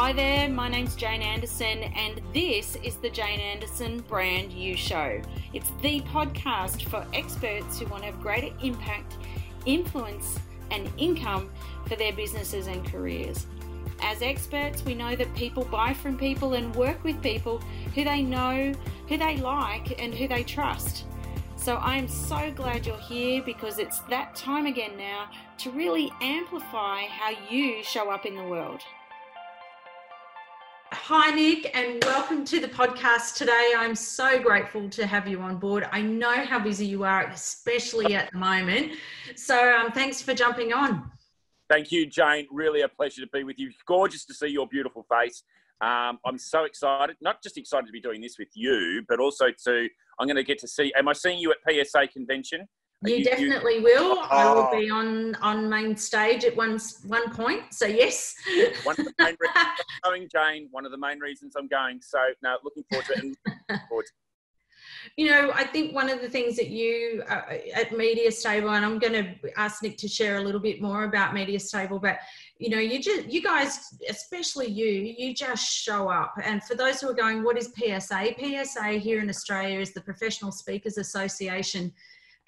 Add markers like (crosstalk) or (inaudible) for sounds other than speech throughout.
Hi there, my name's Jane Anderson, and this is the Jane Anderson Brand You Show. It's the podcast for experts who want to have greater impact, influence, and income for their businesses and careers. As experts, we know that people buy from people and work with people who they know, who they like, and who they trust. So I'm so glad you're here because it's that time again now to really amplify how you show up in the world. Hi, Nick, and welcome to the podcast today. I'm so grateful to have you on board. I know how busy you are, especially at the moment. So, um, thanks for jumping on. Thank you, Jane. Really a pleasure to be with you. Gorgeous to see your beautiful face. Um, I'm so excited, not just excited to be doing this with you, but also to, I'm going to get to see, am I seeing you at PSA convention? You, you, definitely you, will. Oh. I will be on on main stage at one one point. So yes. one of the main (laughs) reasons I'm going, Jane. One of the main reasons I'm going. So now, looking forward to it. looking (laughs) forward to you know, I think one of the things that you uh, at Media Stable, and I'm going to ask Nick to share a little bit more about Media Stable, but you know, you just, you guys, especially you, you just show up. And for those who are going, what is PSA? PSA here in Australia is the Professional Speakers Association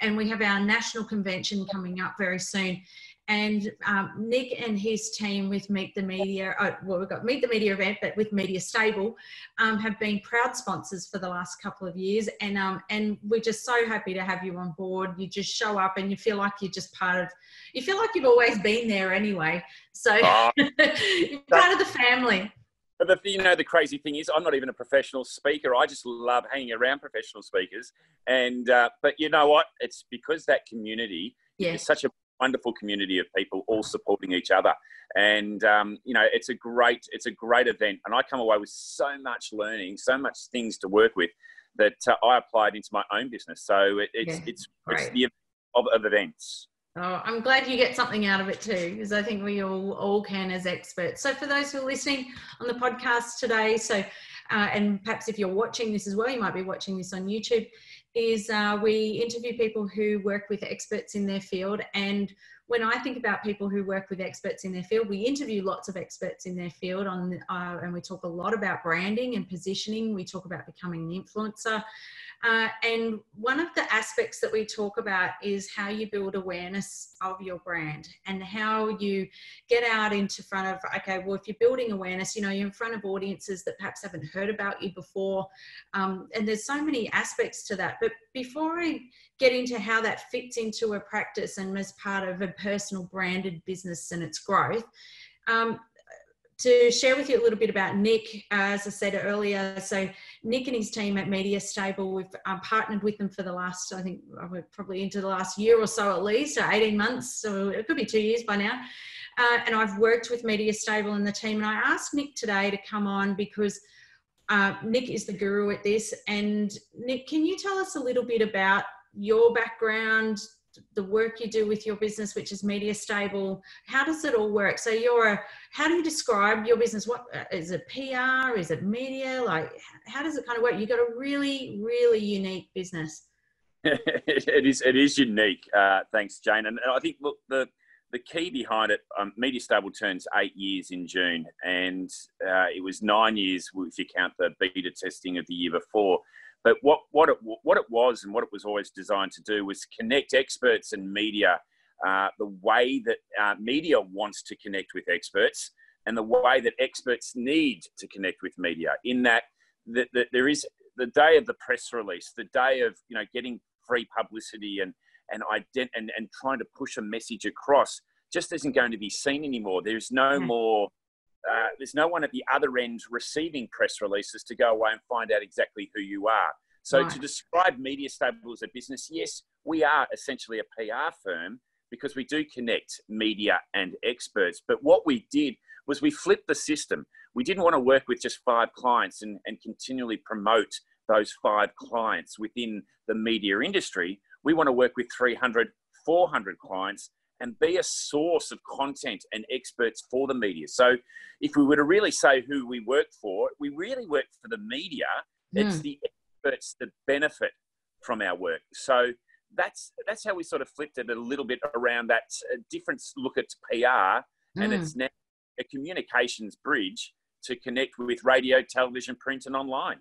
and we have our national convention coming up very soon. And um, Nick and his team with Meet the Media, uh, well, we've got Meet the Media event, but with Media Stable, um, have been proud sponsors for the last couple of years. And um, and we're just so happy to have you on board. You just show up and you feel like you're just part of, you feel like you've always been there anyway. So oh, (laughs) part of the family. But the, you know, the crazy thing is, I'm not even a professional speaker. I just love hanging around professional speakers. And uh, but you know what? It's because that community yeah. is such a wonderful community of people all supporting each other. And um, you know, it's a great, it's a great event. And I come away with so much learning, so much things to work with that uh, I applied into my own business. So it, it's yeah, it's it's the of, of events. Oh, I'm glad you get something out of it too, because I think we all all can as experts. So for those who are listening on the podcast today, so uh, and perhaps if you're watching this as well, you might be watching this on YouTube. Is uh, we interview people who work with experts in their field, and when I think about people who work with experts in their field, we interview lots of experts in their field on, uh, and we talk a lot about branding and positioning. We talk about becoming an influencer. Uh, and one of the aspects that we talk about is how you build awareness of your brand and how you get out into front of, okay, well, if you're building awareness, you know, you're in front of audiences that perhaps haven't heard about you before. Um, and there's so many aspects to that. But before I get into how that fits into a practice and as part of a personal branded business and its growth, um, to share with you a little bit about Nick, as I said earlier. So, Nick and his team at Media Stable, we've um, partnered with them for the last, I think, uh, we're probably into the last year or so at least, or 18 months, so it could be two years by now. Uh, and I've worked with Media Stable and the team, and I asked Nick today to come on because uh, Nick is the guru at this. And Nick, can you tell us a little bit about your background, the work you do with your business, which is media stable. How does it all work? So you're a, how do you describe your business? What uh, it PR? Is it media? Like, how does it kind of work? You've got a really, really unique business. (laughs) it is, it is unique. Uh, thanks, Jane. And I think, look, the, the key behind it, um, Media Stable turns eight years in June, and uh, it was nine years if you count the beta testing of the year before. But what, what, it, what it was and what it was always designed to do was connect experts and media uh, the way that uh, media wants to connect with experts and the way that experts need to connect with media. In that, that, that there is the day of the press release, the day of you know getting free publicity and and, ident- and and trying to push a message across just isn't going to be seen anymore. There's no mm. more uh, there's no one at the other end receiving press releases to go away and find out exactly who you are. So right. to describe Media Stable as a business, yes, we are essentially a PR firm because we do connect media and experts. But what we did was we flipped the system. We didn't want to work with just five clients and, and continually promote those five clients within the media industry. We want to work with 300, 400 clients and be a source of content and experts for the media. So, if we were to really say who we work for, we really work for the media. Mm. It's the experts that benefit from our work. So that's that's how we sort of flipped it a little bit around that uh, different look at PR, mm. and it's now a communications bridge to connect with radio, television, print, and online.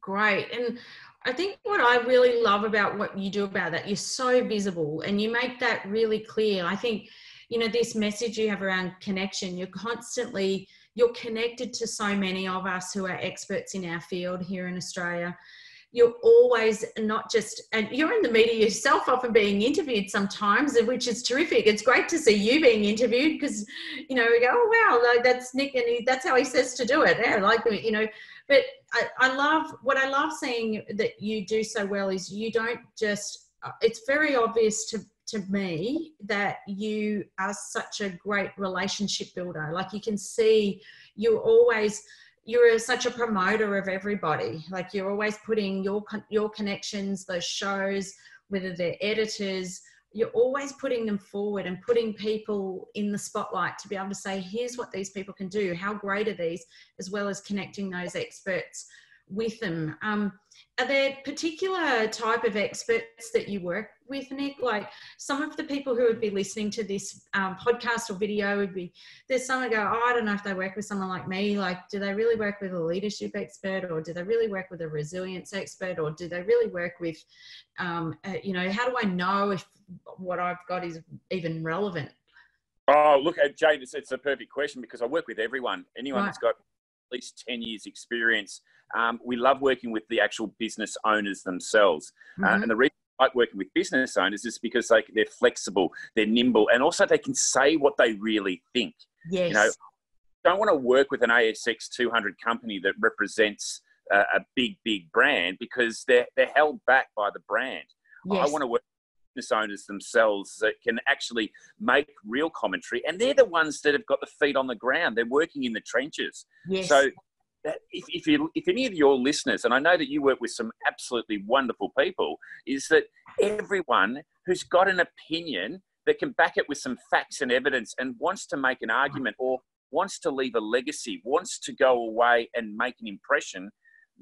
Great. And I think what I really love about what you do about that, you're so visible and you make that really clear. I think, you know, this message you have around connection, you're constantly, you're connected to so many of us who are experts in our field here in Australia you're always not just and you're in the media yourself often being interviewed sometimes which is terrific it's great to see you being interviewed because you know we go oh wow that's nick and he, that's how he says to do it yeah like you know but I, I love what i love seeing that you do so well is you don't just uh, it's very obvious to to me that you are such a great relationship builder. Like you can see you always you're such a promoter of everybody. Like you're always putting your your connections those shows whether they're editors you're always putting them forward and putting people in the spotlight to be able to say here's what these people can do. How great are these? as well as connecting those experts with them. Um, are there particular type of experts that you work with nick like some of the people who would be listening to this um, podcast or video would be there's some that go oh, i don't know if they work with someone like me like do they really work with a leadership expert or do they really work with a resilience expert or do they really work with um, uh, you know how do i know if what i've got is even relevant oh look at uh, jade it's, it's a perfect question because i work with everyone anyone right. that's got at least 10 years experience um, we love working with the actual business owners themselves. Uh, mm-hmm. Uh, and the reason like working with business owners is because they, they're flexible, they're nimble, and also they can say what they really think. Yes. You know, don't want to work with an ASX 200 company that represents a, a big, big brand because they're, they're held back by the brand. Yes. I want to work with business owners themselves that can actually make real commentary and they're the ones that have got the feet on the ground they're working in the trenches yes. so that if, if, you, if any of your listeners, and I know that you work with some absolutely wonderful people, is that everyone who's got an opinion that can back it with some facts and evidence and wants to make an argument or wants to leave a legacy, wants to go away and make an impression,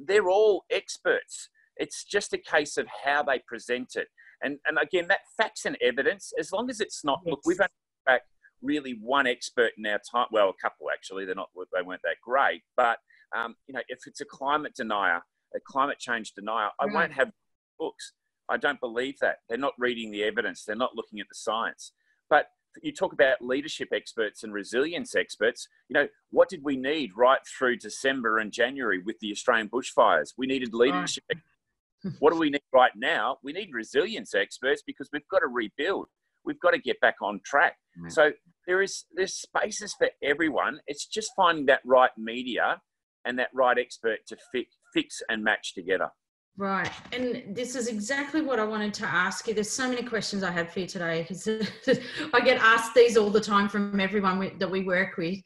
they're all experts. It's just a case of how they present it. And, and again, that facts and evidence, as long as it's not, yes. look, we've only back really one expert in our time, well, a couple actually, they're not, they weren't that great, but um, you know, if it's a climate denier, a climate change denier, I right. won't have books. I don't believe that. They're not reading the evidence. They're not looking at the science. But you talk about leadership experts and resilience experts. You know, what did we need right through December and January with the Australian bushfires? We needed leadership. Right. what do we need right now? We need resilience experts because we've got to rebuild. We've got to get back on track. Right. So there is there's spaces for everyone. It's just finding that right media and that right expert to fix, fix and match together. Right. And this is exactly what I wanted to ask you. There's so many questions I have for you today because (laughs) I get asked these all the time from everyone that we work with.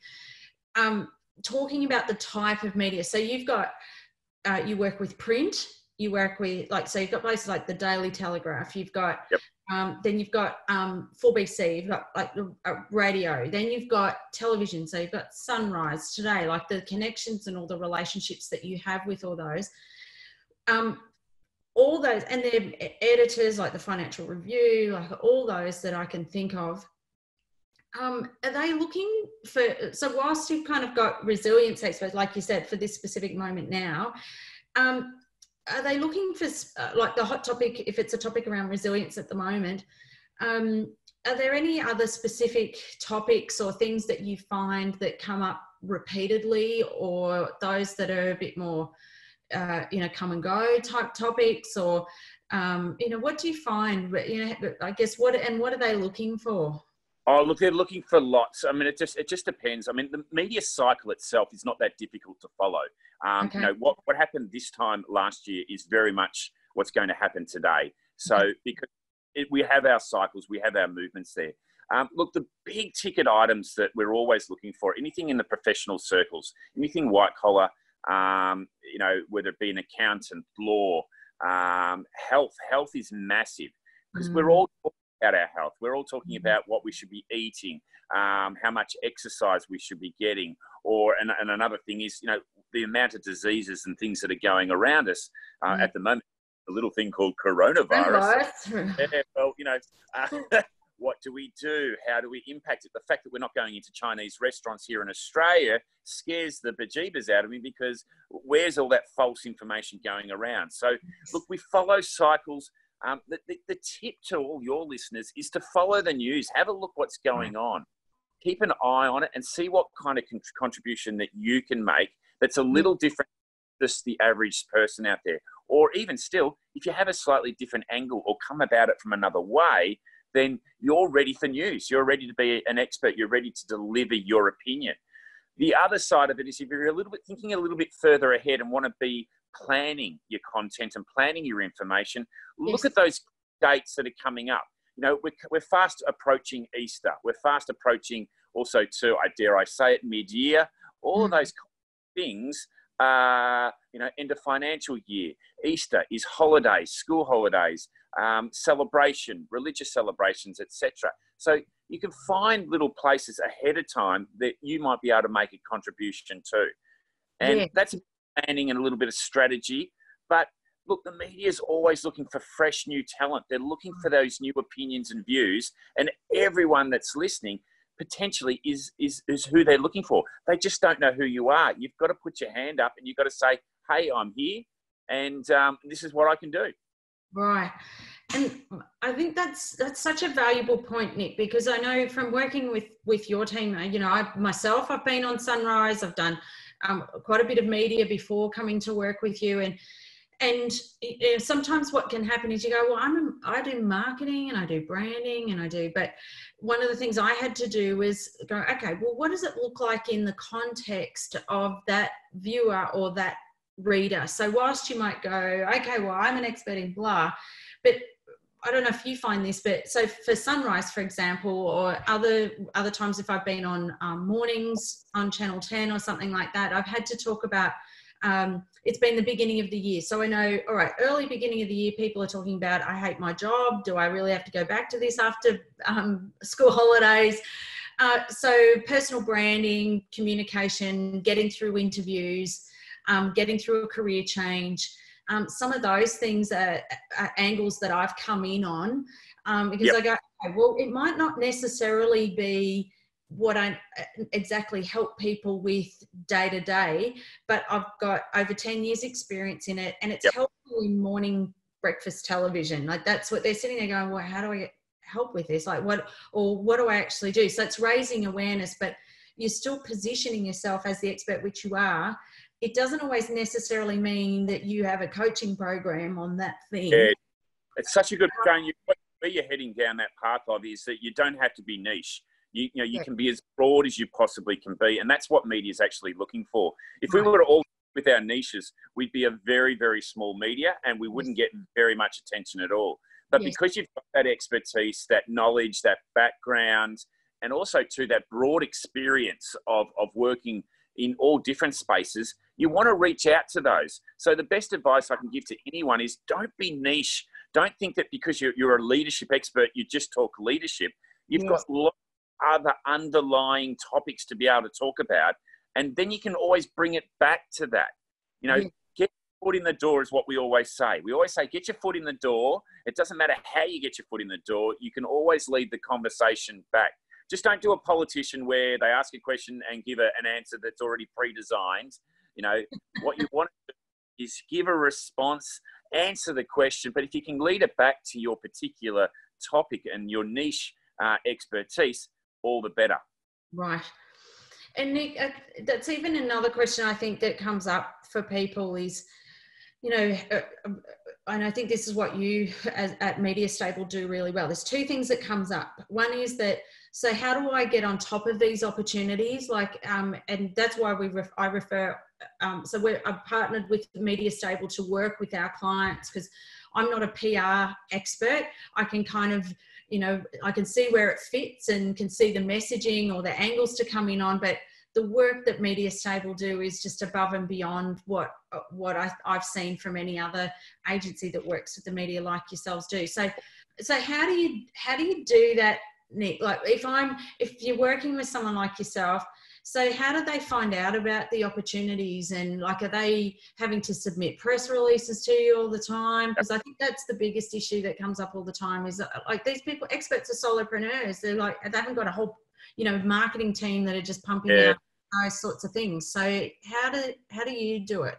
Um, talking about the type of media. So you've got, uh, you work with print, you work with, like, so you've got places like the Daily Telegraph, you've got yep. Um, then you've got um, 4BC, you've got like uh, radio, then you've got television. So you've got Sunrise today, like the connections and all the relationships that you have with all those. Um, all those, and then editors like the Financial Review, like all those that I can think of. Um, are they looking for? So whilst you've kind of got resilience experts, like you said, for this specific moment now, um, are they looking for uh, like the hot topic if it's a topic around resilience at the moment um, are there any other specific topics or things that you find that come up repeatedly or those that are a bit more uh, you know come and go type topics or um, you know what do you find you know i guess what and what are they looking for Oh, look, they're looking for lots. I mean, it just it just depends. I mean, the media cycle itself is not that difficult to follow. Um, okay. You know, what what happened this time last year is very much what's going to happen today. So okay. because it, we have our cycles, we have our movements there. Um, look, the big ticket items that we're always looking for, anything in the professional circles, anything white collar, um, you know, whether it be an accountant, law, um, health. Health is massive because mm. we're all about our health. We're all talking mm-hmm. about what we should be eating, um, how much exercise we should be getting, or and, and, another thing is you know the amount of diseases and things that are going around us uh, mm. at the moment. A little thing called coronavirus. (laughs) yeah, well, you know, uh, (laughs) what do we do? How do we impact it? The fact that we're not going into Chinese restaurants here in Australia scares the bejeebers out of me because where's all that false information going around? So, look, we follow cycles. Um, the, the, the tip to all your listeners is to follow the news, have a look what's going on, keep an eye on it, and see what kind of con- contribution that you can make that's a little different just the average person out there. Or even still, if you have a slightly different angle or come about it from another way, then you're ready for news. You're ready to be an expert. You're ready to deliver your opinion. The other side of it is if you're a little bit thinking a little bit further ahead and want to be planning your content and planning your information, yes. look at those dates that are coming up. You know, we're, we're fast approaching Easter. We're fast approaching also to, I dare I say it, mid-year. All mm. of those things uh, you know, end of financial year. Easter is holidays, school holidays, um, celebration, religious celebrations, etc. So you can find little places ahead of time that you might be able to make a contribution to. And yeah. that's planning and a little bit of strategy. But look, the media is always looking for fresh new talent. They're looking for those new opinions and views. And everyone that's listening potentially is, is, is who they're looking for. They just don't know who you are. You've got to put your hand up and you've got to say, hey, I'm here and um, this is what I can do. Right. And I think that's that's such a valuable point, Nick, because I know from working with with your team, uh, you know, I myself I've been on Sunrise, I've done um, quite a bit of media before coming to work with you, and and sometimes what can happen is you go, well, I'm I do marketing and I do branding and I do, but one of the things I had to do was go, okay, well, what does it look like in the context of that viewer or that reader? So whilst you might go, okay, well, I'm an expert in blah, but I don't know if you find this, but so for Sunrise, for example, or other other times if I've been on um, mornings on Channel 10 or something like that, I've had to talk about um, it's been the beginning of the year. So I know, all right, early beginning of the year, people are talking about, I hate my job. Do I really have to go back to this after um, school (laughs) holidays? Uh, so personal branding, communication, getting through interviews, um, getting through a career change. Um, some of those things are, are, angles that I've come in on um, because yep. I go, okay, well, it might not necessarily be what I exactly help people with day to day, but I've got over 10 years experience in it and it's yep. helpful in morning breakfast television. Like that's what they're sitting there going, well, how do I get help with this? Like what, or what do I actually do? So it's raising awareness, but you're still positioning yourself as the expert, which you are. It doesn't always necessarily mean that you have a coaching program on that thing. Yeah, it's such a good going. Where you're heading down that path of is that you don't have to be niche you, you know, you can be as broad as you possibly can be, and that's what media is actually looking for. If we were all with our niches, we'd be a very, very small media, and we wouldn't get very much attention at all. But yes. because you've got that expertise, that knowledge, that background, and also to that broad experience of, of working in all different spaces, you want to reach out to those. So the best advice I can give to anyone is don't be niche. Don't think that because you're, you're a leadership expert, you just talk leadership. You've yes. got lots of other underlying topics to be able to talk about. And then you can always bring it back to that. You know, yeah. get your foot in the door is what we always say. We always say, get your foot in the door. It doesn't matter how you get your foot in the door, you can always lead the conversation back. Just don't do a politician where they ask a question and give a, an answer that's already pre designed. You know, (laughs) what you want to do is give a response, answer the question, but if you can lead it back to your particular topic and your niche uh, expertise, all the better. Right. And Nick, uh, that's even another question I think that comes up for people is, you know, uh, um, and I think this is what you as, at Media Stable do really well. There's two things that comes up. One is that, so how do I get on top of these opportunities? Like, um, and that's why we ref, I refer. Um, so we're I've partnered with Media Stable to work with our clients because I'm not a PR expert. I can kind of you know, I can see where it fits and can see the messaging or the angles to come in on, but the work that Media Stable do is just above and beyond what what I, have seen from any other agency that works with the media like yourselves do. So, so how do you how do you do that, Nick? Like if I'm if you're working with someone like yourself, So how do they find out about the opportunities and like are they having to submit press releases to you all the time? Because I think that's the biggest issue that comes up all the time is uh, like these people experts are solopreneurs. They're like they haven't got a whole you know marketing team that are just pumping yeah. out those sorts of things. So how do how do you do it?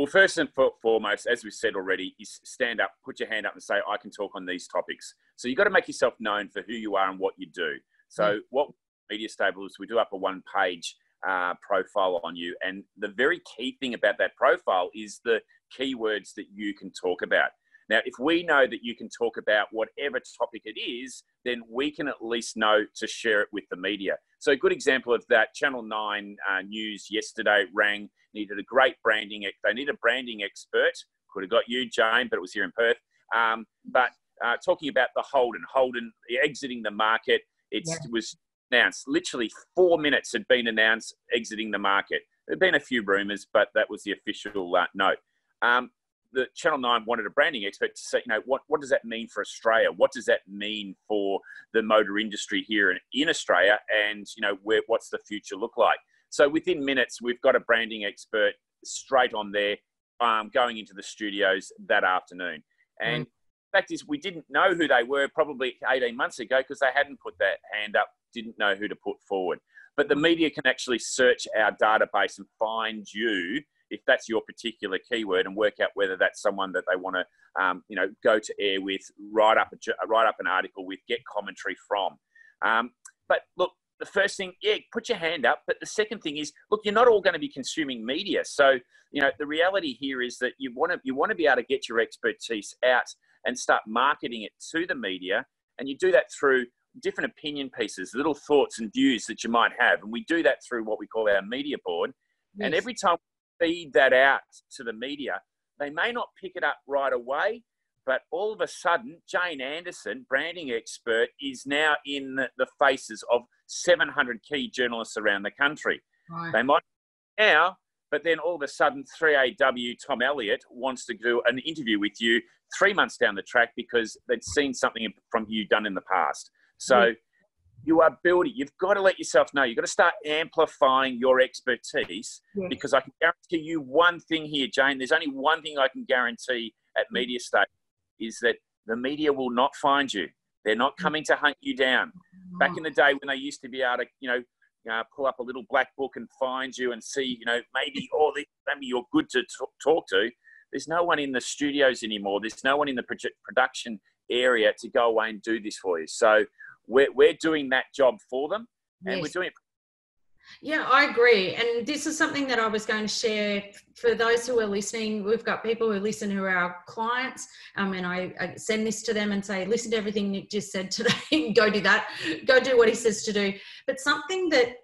Well, first and foremost, as we've said already, is stand up, put your hand up, and say, "I can talk on these topics." So you've got to make yourself known for who you are and what you do. So mm. what Media Stable is, we do up a one-page uh, profile on you, and the very key thing about that profile is the keywords that you can talk about. Now, if we know that you can talk about whatever topic it is, then we can at least know to share it with the media. So, a good example of that Channel 9 uh, News yesterday rang, needed a great branding, they need a branding expert. Could have got you, Jane, but it was here in Perth. Um, but uh, talking about the Holden, Holden exiting the market, it yeah. was announced. Literally four minutes had been announced exiting the market. There had been a few rumours, but that was the official uh, note. Um, the Channel 9 wanted a branding expert to say, you know, what, what does that mean for Australia? What does that mean for the motor industry here in, in Australia? And, you know, where, what's the future look like? So within minutes, we've got a branding expert straight on there um, going into the studios that afternoon. And mm. the fact is, we didn't know who they were probably 18 months ago because they hadn't put that hand up, didn't know who to put forward. But the media can actually search our database and find you if that's your particular keyword and work out whether that's someone that they want to, um, you know, go to air with, write up a, write up an article with, get commentary from. Um, but look, the first thing, yeah, put your hand up. But the second thing is, look, you're not all going to be consuming media. So, you know, the reality here is that you want to you want to be able to get your expertise out and start marketing it to the media, and you do that through different opinion pieces, little thoughts and views that you might have, and we do that through what we call our media board. Yes. And every time we feed that out to the media. They may not pick it up right away, but all of a sudden, Jane Anderson, branding expert, is now in the faces of 700 key journalists around the country. Right. They might now, but then all of a sudden, 3AW Tom Elliott wants to do an interview with you three months down the track because they'd seen something from you done in the past. So. Mm you are building. You've got to let yourself know. You've got to start amplifying your expertise yeah. because I can guarantee you one thing here, Jane. There's only one thing I can guarantee at. Media Stable is that the media will not find you. They're not mm. coming to hunt you down. Back in the day when they used to be able to, you know, uh, pull up a little black book and find you and see, you know, maybe oh, maybe you're good to talk to. There's no one in the studios anymore. There's no one in the production area to go away and do this for you. So we're, we're doing that job for them and yes. we're doing it yeah, I agree. And this is something that I was going to share for those who are listening. We've got people who listen who are our clients, um, and I, I, send this to them and say, listen to everything Nick just said today. (laughs) go do that. Go do what he says to do. But something that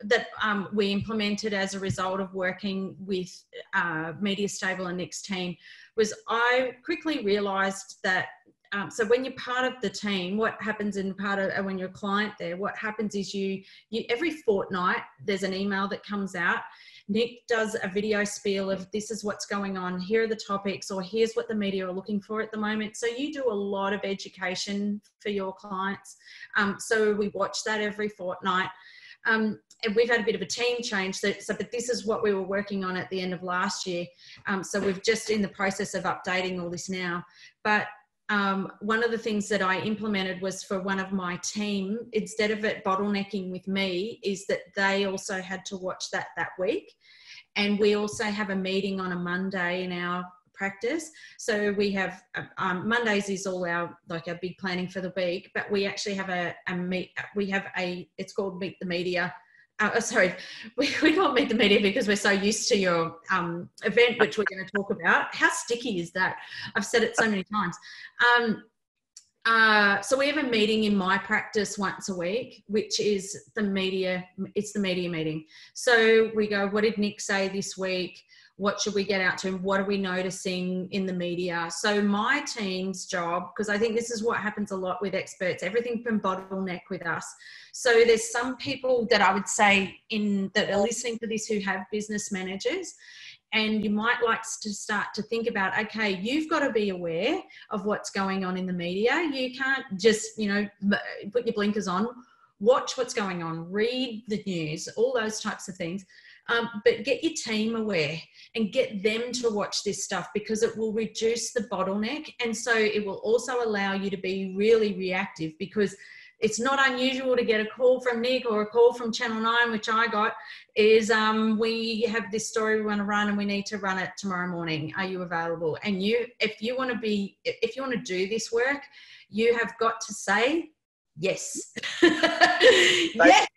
that um, we implemented as a result of working with uh, Media Stable and Nick's team was I quickly realised that um, so when you're part of the team, what happens in part of uh, when you're a client there, what happens is you, you every fortnight there's an email that comes out. Nick does a video spiel of this is what's going on, here are the topics, or here's what the media are looking for at the moment. So you do a lot of education for your clients. Um, so we watch that every fortnight. Um, and we've had a bit of a team change. So, so, but this is what we were working on at the end of last year. Um, so we've just in the process of updating all this now. But um, one of the things that I implemented was for one of my team, instead of it bottlenecking with me, is that they also had to watch that that week. And we also have a meeting on a Monday in our practice. So we have um, Mondays is all our like our big planning for the week, but we actually have a, a meet. We have a it's called Meet the Media uh, sorry, (laughs) we, we can't meet the media because we're so used to your um, event, which we're going to talk about. How sticky is that? I've said it so many times. Um, uh, so we have a meeting in my practice once a week, which is the media. It's the media meeting. So we go, what did Nick say this week? What should we get out to and what are we noticing in the media? So my team's job because i think this is what happens a lot with experts everything can bottleneck with us. So there's some people that i would say in that are listening to this who have business managers and you might like to start to think about okay you've got to be aware of what's going on in the media. You can't just you know put your blinkers on watch what's going on, read the news, all those types of things. Um, but get your team aware and get them to watch this stuff because it will reduce the bottleneck. And so it will also allow you to be really reactive because it's not unusual to get a call from Nick or a call from Channel 9, which I got, is um, we have this story we want to run and we need to run it tomorrow morning. Are you available? And you, if you want to be, if you want to do this work, you have got to say (laughs) yes. yes.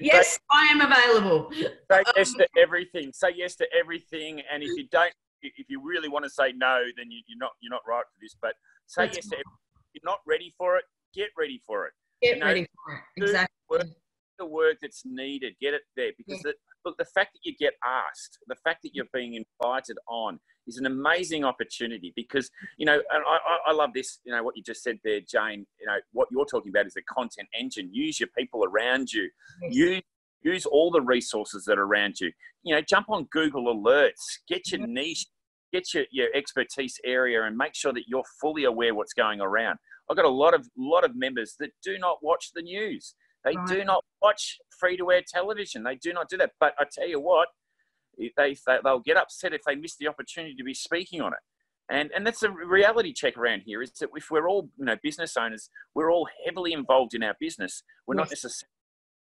Yes, I am available. Say um, yes to everything. Say yes to everything. And if you don't, if you really want to say no, then you, are not you're not right for this. But say That's yes to everything. If you're not ready for it, get ready for it. Get you know, ready for it. Exactly. Work, the work that's needed. Get it there because yeah. the, look, the fact that you get asked, the fact that you're being invited on, is an amazing opportunity because you know and I, I love this you know what you just said there jane you know what you're talking about is a content engine. Use your people around you. Use use all the resources that are around you. You know jump on google alerts get your mm-hmm. niche get your, your expertise area and make sure that you're fully aware what's going around. I've got a lot of lot of members that do not watch the news. They right. do not watch free to air television. They do not do that. But I tell you what, they, they'll get upset if they miss the opportunity to be speaking on it. And, and that's a reality check around here is that if we're all you know business owners, we're all heavily involved in our business. We're yes. not necessarily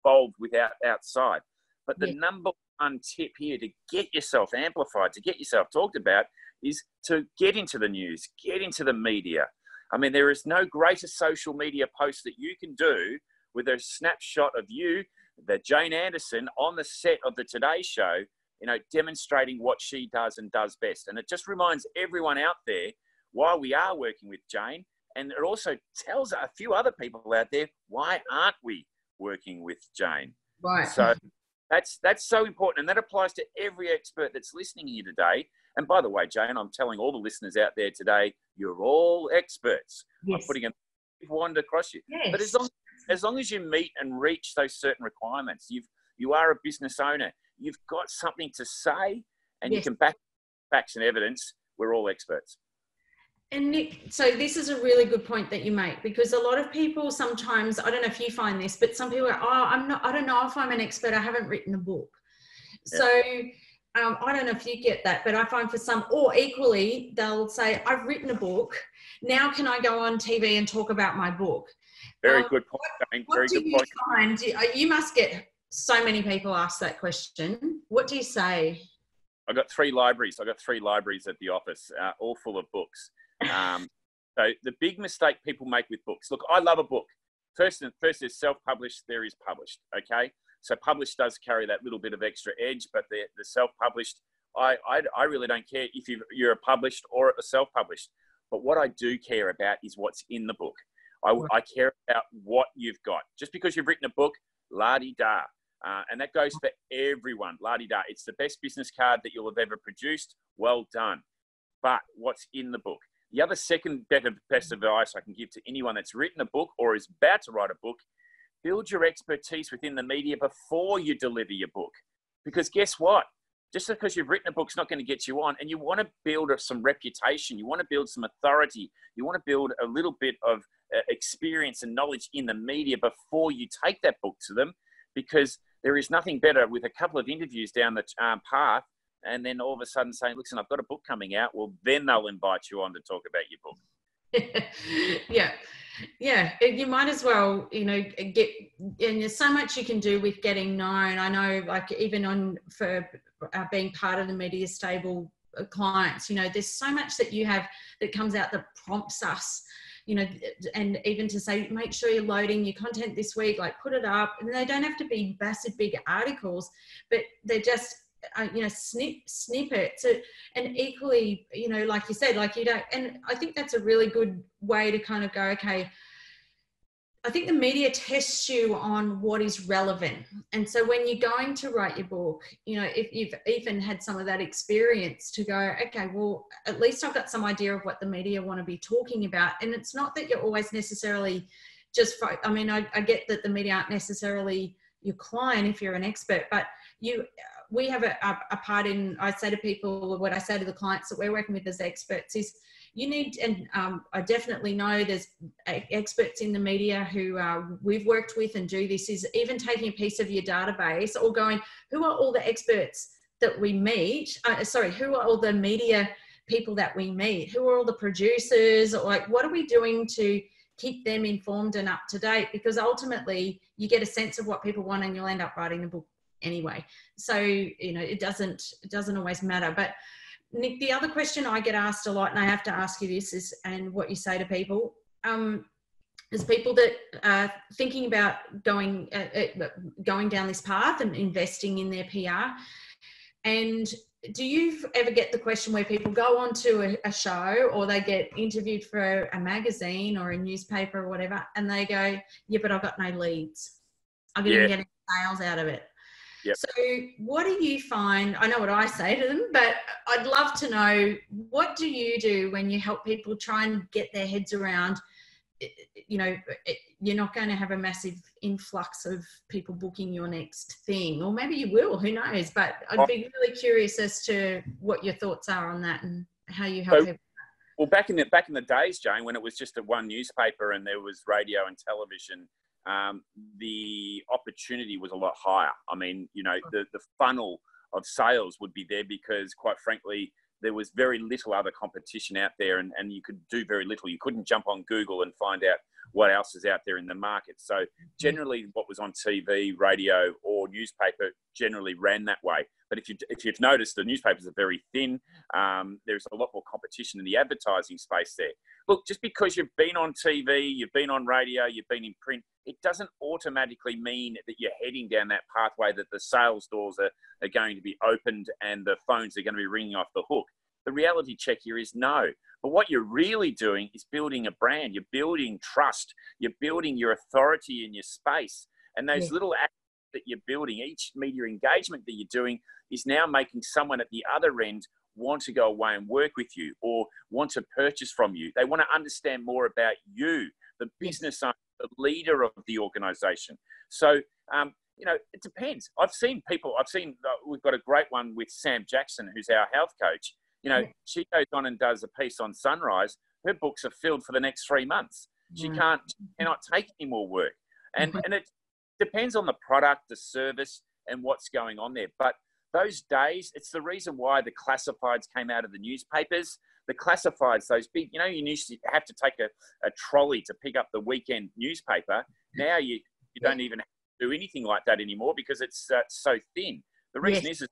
involved without outside. But the yes. number one tip here to get yourself amplified, to get yourself talked about, is to get into the news, get into the media, I mean, there is no greater social media post that you can do with a snapshot of you, the Jane Anderson, on the set of the Today Show, you know, demonstrating what she does and does best. And it just reminds everyone out there why we are working with Jane. And it also tells a few other people out there why aren't we working with Jane? Right. So that's that's so important, and that applies to every expert that's listening here today. And by the way, Jane, I'm telling all the listeners out there today, you're all experts. Yes. I'm putting a wand across you. Yes. But as long, as long as you meet and reach those certain requirements, you've you are a business owner. You've got something to say, and yes. you can back facts and evidence. We're all experts. And Nick, so this is a really good point that you make because a lot of people sometimes, I don't know if you find this, but some people are, oh, I'm not, I don't know if I'm an expert. I haven't written a book. Yeah. So um, I don't know if you get that, but I find for some, or equally, they'll say, I've written a book. Now can I go on TV and talk about my book? Very um, good point. What, Very what do you point. find? Uh, you must get so many people ask that question. What do you say? I've got three libraries. I've got three libraries at the office, uh, all full of books. Um, (laughs) so the big mistake people make with books. Look, I love a book. First, and first is self-published. There is published. Okay, so published does carry that little bit of extra edge, but the, the self-published, I, I, I really don't care if you you're a published or a self-published. But what I do care about is what's in the book. I, I care about what you've got. Just because you've written a book, la di da. Uh, and that goes for everyone, la di da. It's the best business card that you'll have ever produced. Well done. But what's in the book? The other second better best advice I can give to anyone that's written a book or is about to write a book, build your expertise within the media before you deliver your book. Because guess what? Just because you've written a book book's not going to get you on, and you want to build some reputation, you want to build some authority, you want to build a little bit of experience and knowledge in the media before you take that book to them, because there is nothing better with a couple of interviews down the um, path and then all of a sudden saying, listen, I've got a book coming out, well, then they'll invite you on to talk about your book. (laughs) yeah. Yeah. You might as well, you know, get, and there's so much you can do with getting known. I know, like, even on for uh, being part of the media stable uh, clients, you know, there's so much that you have that comes out that prompts us you know, and even to say, make sure you're loading your content this week, like put it up. And they don't have to be massive, big articles, but they're just uh, you know snip snippets and equally you know like you said like you don't and i think that's a really good way to kind of go okay i think the media tests you on what is relevant. And so when you're going to write your book you know if you've even had some of that experience to go okay well at least i've got some idea of what the media want to be talking about. And it's not that you're always necessarily just i mean I, I get that the media aren't necessarily your client if you're an expert but you we have a, a, a, part in i say to people what i say to the clients that we're working with as experts is you need, and um, I definitely know there's experts in the media who uh, we've worked with and do this, is even taking a piece of your database or going, who are all the experts that we meet? Uh, sorry, who are all the media people that we meet? Who are all the producers? Like, what are we doing to keep them informed and up to date? Because ultimately, you get a sense of what people want and you'll end up writing the book anyway. So, you know, it doesn't, it doesn't always matter. But Nick, the other question I get asked a lot, and I have to ask you this, is and what you say to people. Um, is people that are thinking about going uh, uh going down this path and investing in their PR. And do you ever get the question where people go on to a, a show or they get interviewed for a magazine or a newspaper or whatever, and they go, "Yeah, but I've got no leads. I didn't yeah. get any sales out of it." Yep. So, what do you find? I know what I say to them, but I'd love to know what do you do when you help people try and get their heads around? Eh, eh, you know, eh, you're not going to have a massive influx of people booking your next thing, or maybe you will. Who knows? But I'd be really curious as to what your thoughts are on that and how you help so, people. Well, back in the back in the days, Jane, when it was just a one newspaper and there was radio and television um, the opportunity was a lot higher. I mean, you know, the, the funnel of sales would be there because, quite frankly, there was very little other competition out there and, and you could do very little. You couldn't jump on Google and find out what else is out there in the market. So, mm-hmm. generally, what was on TV, radio, or newspaper generally ran that way. But if, you, if you've noticed, the newspapers are very thin. Um, there's a lot more competition in the advertising space there. Look, just because you've been on TV, you've been on radio, you've been in print, it doesn't automatically mean that you're heading down that pathway that the sales doors are, are going to be opened and the phones are going to be ringing off the hook. The reality check here is no. But what you're really doing is building a brand. You're building trust. You're building your authority in your space. And those yeah. little acts that you're building, each media engagement that you're doing, is now making someone at the other end want to go away and work with you or want to purchase from you. They want to understand more about you, the business owner, the leader of the organization. So, um, you know, it depends. I've seen people, I've seen, uh, we've got a great one with Sam Jackson, who's our health coach. You know, she goes on and does a piece on Sunrise. Her books are filled for the next three months. She can't, cannot take any more work. And, mm-hmm. and it depends on the product, the service, and what's going on there. But those days, it's the reason why the classifieds came out of the newspapers. The classifieds, those big, you know, you used to have to take a, a trolley to pick up the weekend newspaper. Now you, you don't even do anything like that anymore because it's uh, so thin. The reason yes. is, is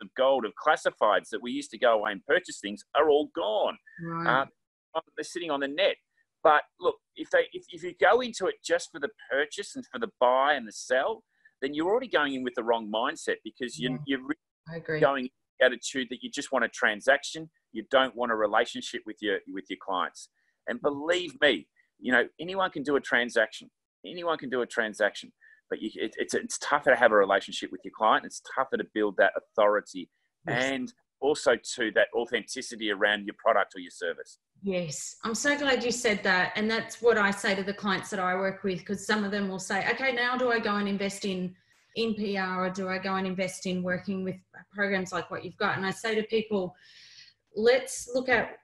of gold of classifieds that we used to go away and purchase things are all gone. Right. Uh, they're sitting on the net. But look, if they if, if you go into it just for the purchase and for the buy and the sell, then you're already going in with the wrong mindset because you, yeah, you're really going in the attitude that you just want a transaction. You don't want a relationship with your with your clients. And believe me, you know anyone can do a transaction. Anyone can do a transaction, but you, it, it's it's tougher to have a relationship with your client. It's tougher to build that authority yes. and also to that authenticity around your product or your service. Yes, I'm so glad you said that. And that's what I say to the clients that I work with because some of them will say, okay, now do I go and invest in in PR or do I go and invest in working with programs like what you've got? And I say to people, let's look at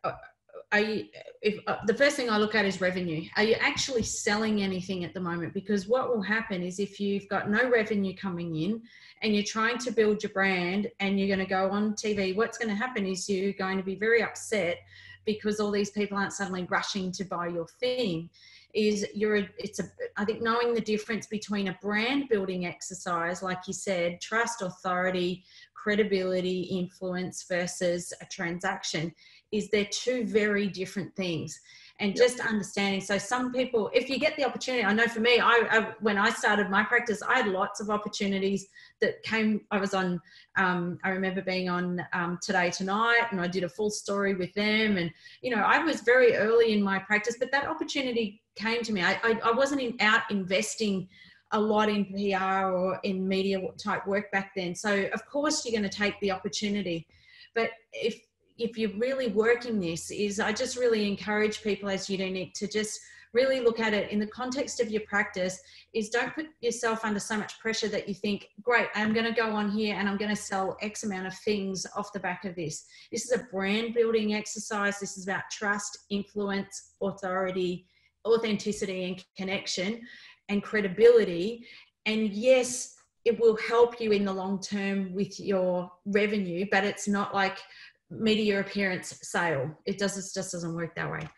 are you, if uh, the first thing I look at is revenue. Are you actually selling anything at the moment? Because what will happen is if you've got no revenue coming in and you're trying to build your brand and you're going to go on TV, what's going to happen is you're going to be very upset because all these people aren't suddenly rushing to buy your thing is you're it's a i think knowing the difference between a brand building exercise like you said trust authority credibility influence versus a transaction is they're two very different things and just understanding. So some people if you get the opportunity i know for me I, I, when i started my practice i had lots of opportunities that came i was on um, i remember being on um, today tonight and i did a full story with them and you know i was very early in my practice but that opportunity came to me. I, I, I wasn't in, out investing a lot in pr or in media type work back then. So of course you're going to take the opportunity but if if you're really working this is I just really encourage people as you do, Unique to just really look at it in the context of your practice is don't put yourself under so much pressure that you think great i'm going to go on here and i'm going to sell x amount of things off the back of this. This is a brand building exercise. This is about trust influence authority authenticity and connection and credibility. And yes it will help you in the long term with your revenue but it's not like media appearance sale it does it just doesn't work that way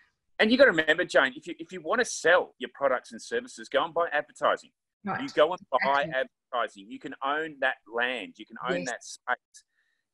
and you got to remember, Jane, if you if you want to sell your products and services, go and buy advertising. Right. You go and buy exactly. advertising. You can own that land. You can own yes. that space.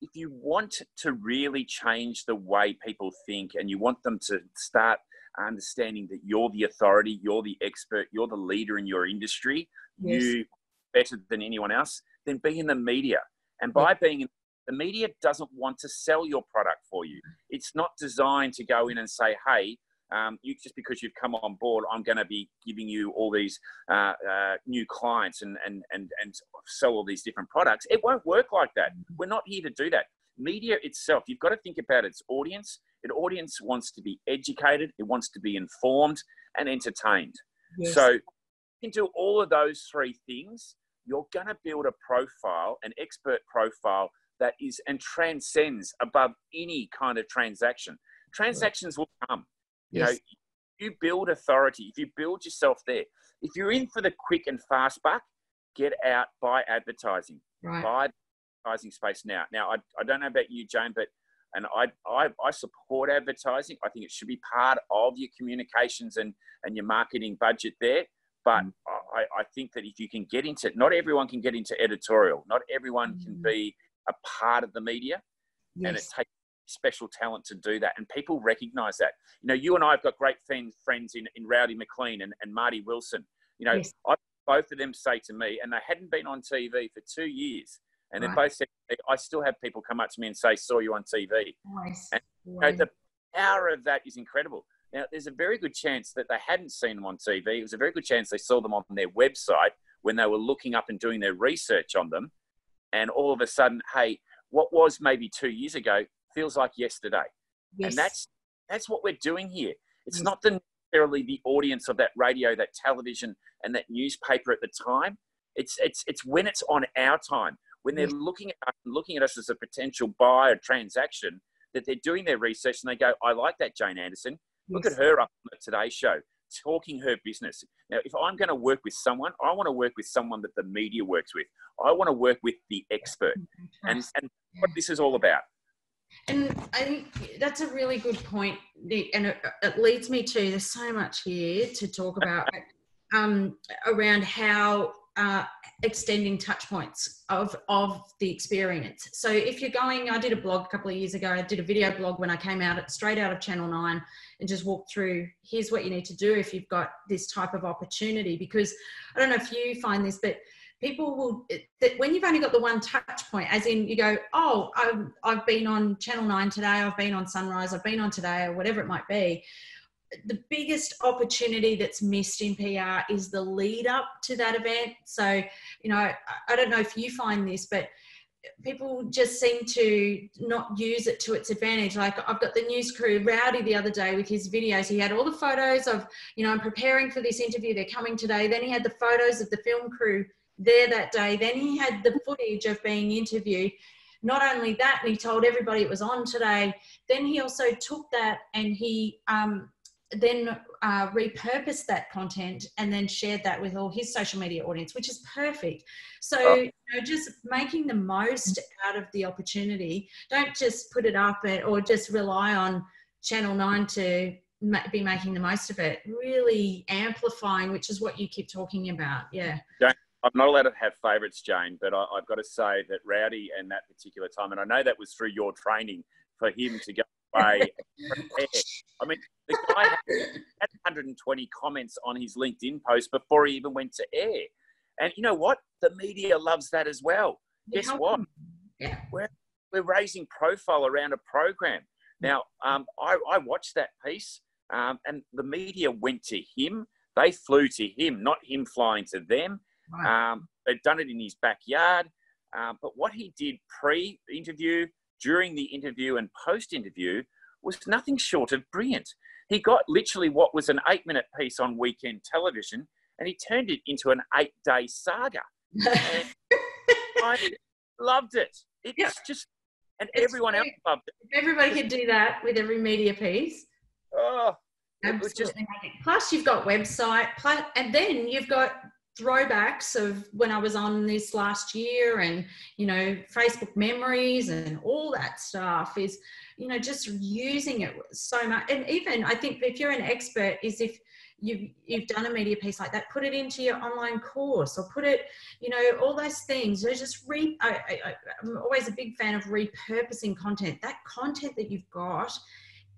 If you want to really change the way people think, and you want them to start understanding that you're the authority, you're the expert, you're the leader in your industry, yes. you better than anyone else, then be in the media. And by being in the media doesn't want to sell your product for you. It's not designed to go in and say, hey, um, you, just because you've come on board, I'm going to be giving you all these uh, uh, new clients and, and, and, and sell all these different products. It won't work like that. We're not here to do that. Media itself, you've got to think about its audience. An audience wants to be educated, it wants to be informed and entertained. Yes. So you can do all of those three things. You're going to build a profile, an expert profile that is and transcends above any kind of transaction. Transactions will come. You yes. know, you build authority, if you build yourself there, if you're in for the quick and fast buck, get out, by advertising. Right. Buy advertising space now. Now, I, I don't know about you, Jane, but and I, I, I support advertising. I think it should be part of your communications and, and your marketing budget there. But mm. I, I think that if you can get into, not everyone can get into editorial. Not everyone mm. can be a part of the media. Yes. And it takes special talent to do that. And people recognize that. You know, you and I have got great friends, friends in, in Rowdy McLean and, and Marty Wilson. You know, yes. I, both of them say to me, and they hadn't been on TV for two years. And right. they both said, I still have people come up to me and say, saw you on TV. Nice. And you know, the power of that is incredible. Now, there's a very good chance that they hadn't seen them on TV. It was a very good chance they saw them on their website when they were looking up and doing their research on them. And all of a sudden, hey, what was maybe two years ago feels like yesterday. Yes. And that's that's what we're doing here. It's yes. not the, necessarily the audience of that radio, that television, and that newspaper at the time. It's it's it's when it's on our time, when they're yes. looking at us, looking at us as a potential buyer transaction, that they're doing their research and they go, I like that Jane Anderson. Look at her up on the Today Show talking her business. Now, if I'm going to work with someone, I want to work with someone that the media works with. I want to work with the expert. And, and what this is all about. And I think that's a really good point, Nick, and it, it leads me to there's so much here to talk about (laughs) um, around how uh, extending touch points of of the experience. So if you're going, I did a blog a couple of years ago. I did a video blog when I came out straight out of Channel Nine and just walked through. Here's what you need to do if you've got this type of opportunity. Because I don't know if you find this, but people will that when you've only got the one touch point as in you go oh I've, I've been on channel 9 today i've been on sunrise i've been on today or whatever it might be the biggest opportunity that's missed in pr is the lead up to that event so you know i, don't know if you find this but people just seem to not use it to its advantage. Like I've got the news crew rowdy the other day with his videos. He had all the photos of, you know, I'm preparing for this interview. They're coming today. Then he had the photos of the film crew there that day. Then he had the footage of being interviewed. Not only that, he told everybody it was on today. Then he also took that and he um, then uh, repurposed that content and then shared that with all his social media audience, which is perfect. So, oh. you know, just making the most out of the opportunity. Don't just put it up or just rely on Channel 9 to be making the most of it. Really amplifying, which is what you keep talking about. Yeah. I'm not allowed to have favourites, Jane, but I, have got to say that Rowdy and that particular time, and I know that was through your training for him to go (laughs) I mean, the guy had 120 comments on his LinkedIn post before he even went to air. And you know what? The media loves that as well. Guess what? Yeah. We're, we're raising profile around a program. Now, um, I, I, watched that piece, um, and the media went to him. They flew to him, not him flying to them. Right. Um, they'd done it in his backyard. Um, but what he did pre interview, during the interview and post interview was nothing short of brilliant. He got literally what was an eight minute piece on weekend television and he turned it into an eight day saga. (laughs) I loved it. It's just, and it's everyone great. else loved it. If everybody could do that with every media piece. Oh, absolutely. Just... Plus, you've got website, plus, and then you've got throwbacks of when I was on this last year and, you know, Facebook memories and all that stuff is, you know, just using it so much. And even I think if you're an expert is if you've, you've done a media piece like that, put it into your online course or put it, you know, all those things. So just re, I, I, I'm always a big fan of repurposing content. That content that you've got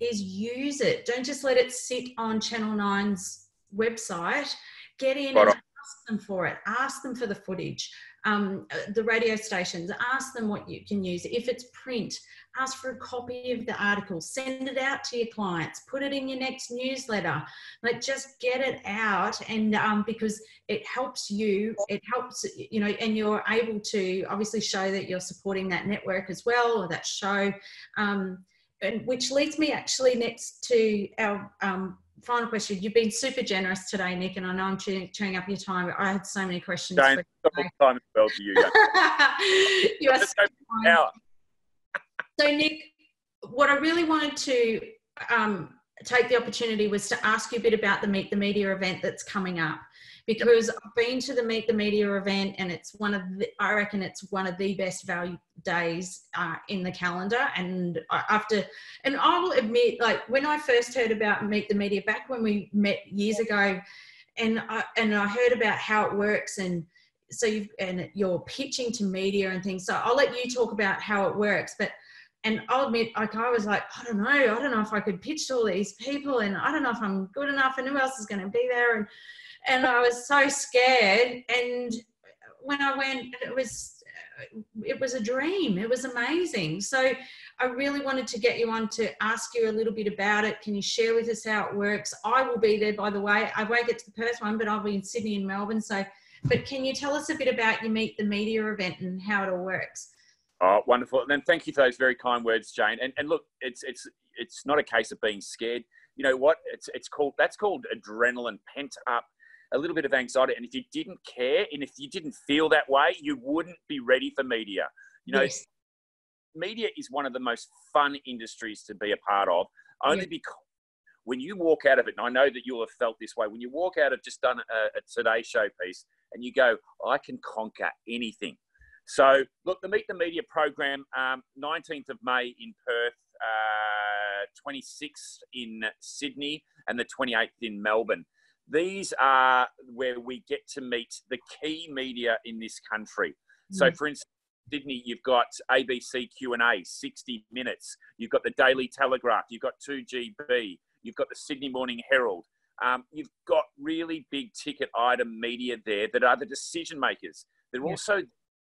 is use it. Don't just let it sit on Channel 9's website. Get in and ask them for it. Ask them for the footage. Um, uh, the radio stations, ask them what you can use. If it's print, ask for a copy of the article. Send it out to your clients. Put it in your next newsletter. Like just get it out, and um, because it helps you, it helps you know, and you're able to obviously show that you're supporting that network as well or that show. Um, and which leads me actually next to our um, final question. You've been super generous today, Nick, and I know I'm chewing, up your time. I had so many questions. Jane, time as well to you. you are so, Nick, what I really wanted to um, take the opportunity was to ask you a bit about the Meet the Media event that's coming up because yep. I've been to the Meet the Media event and it's one of the, I reckon it's one of the best value days uh, in the calendar. And after, and I will admit, like when I first heard about Meet the Media back when we met years ago, and I, and I heard about how it works and so you and you're pitching to media and things. So I'll let you talk about how it works, but and I'll admit, like I was like, I don't know, I don't know if I could pitch to all these people, and I don't know if I'm good enough, and who else is going to be there, and and I was so scared. And when I went, it was it was a dream. It was amazing. So I really wanted to get you on to ask you a little bit about it. Can you share with us how it works? I will be there, by the way. I won't get to the Perth one, but I'll be in Sydney and Melbourne. So, but can you tell us a bit about your Meet the Media event and how it all works? Oh, wonderful. And then thank you for those very kind words, Jane. And, and look, it's, it's, it's not a case of being scared. You know what? It's, it's called, that's called adrenaline pent up a little bit of anxiety. And if you didn't care and if you didn't feel that way, you wouldn't be ready for media. You know, yes. media is one of the most fun industries to be a part of, only because when you walk out of it, and I know that you'll have felt this way, when you walk out of just done a, a Today Show piece and you go, I can conquer anything. So, look, the Meet the Media program, um, 19th of May in Perth, uh, 26th in Sydney, and the 28th in Melbourne. These are where we get to meet the key media in this country. Mm. So, for instance, Sydney, you've got ABC Q&A, 60 minutes. You've got the Daily Telegraph. You've got 2GB. You've got the Sydney Morning Herald. Um, you've got really big ticket item media there that are the decision makers. They're yeah. also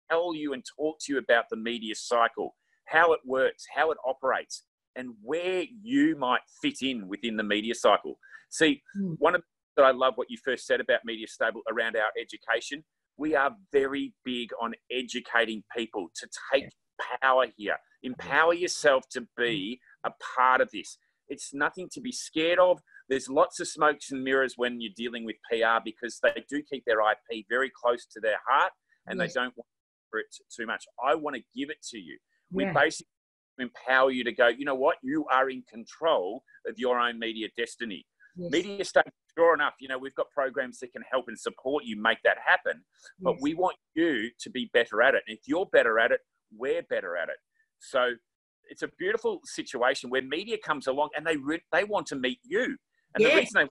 tell you and talk to you about the media cycle, how it works, how it operates, and where you might fit in within the media cycle. See, mm. one of that I love what you first said about Media Stable around our education. We are very big on educating people to take power here. Empower yourself to be a part of this. It's nothing to be scared of. There's lots of smokes and mirrors when you're dealing with PR because they do keep their IP very close to their heart and they don't want for it too much. I want to give it to you. We yeah. basically empower you to go, you know what? You are in control of your own media destiny. Yes. Media stuff, sure enough, you know, we've got programs that can help and support you make that happen. But yes. we want you to be better at it. And if you're better at it, we're better at it. So it's a beautiful situation where media comes along and they re- they want to meet you. And yeah. the reason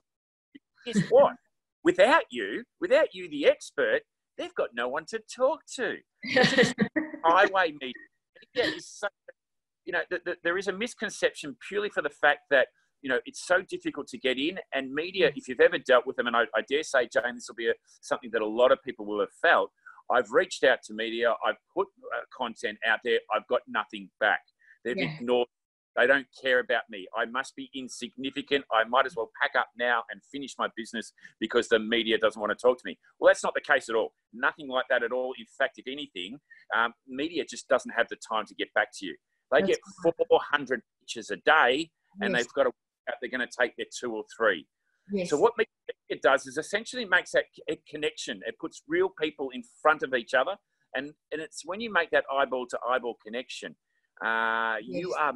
they is what? (laughs) without you, without you, the expert, they've got no one to talk to. (laughs) highway media. is so, you know, the, the, there is a misconception purely for the fact that you know it's so difficult to get in. And media, if you've ever dealt with them, and I, I dare say, Jane, this will be a, something that a lot of people will have felt. I've reached out to media. I've put uh, content out there. I've got nothing back. They've yeah. ignored they don't care about me. I must be insignificant. I might as well pack up now and finish my business because the media doesn't want to talk to me. Well, that's not the case at all. Nothing like that at all. In fact, if anything, um, media just doesn't have the time to get back to you. They That's get 400 pictures a day, and yes. they've got to they're going to take their two or three. Yes. So what it does is essentially makes that connection. It puts real people in front of each other, and and it's when you make that eyeball to eyeball connection, uh, yes. you are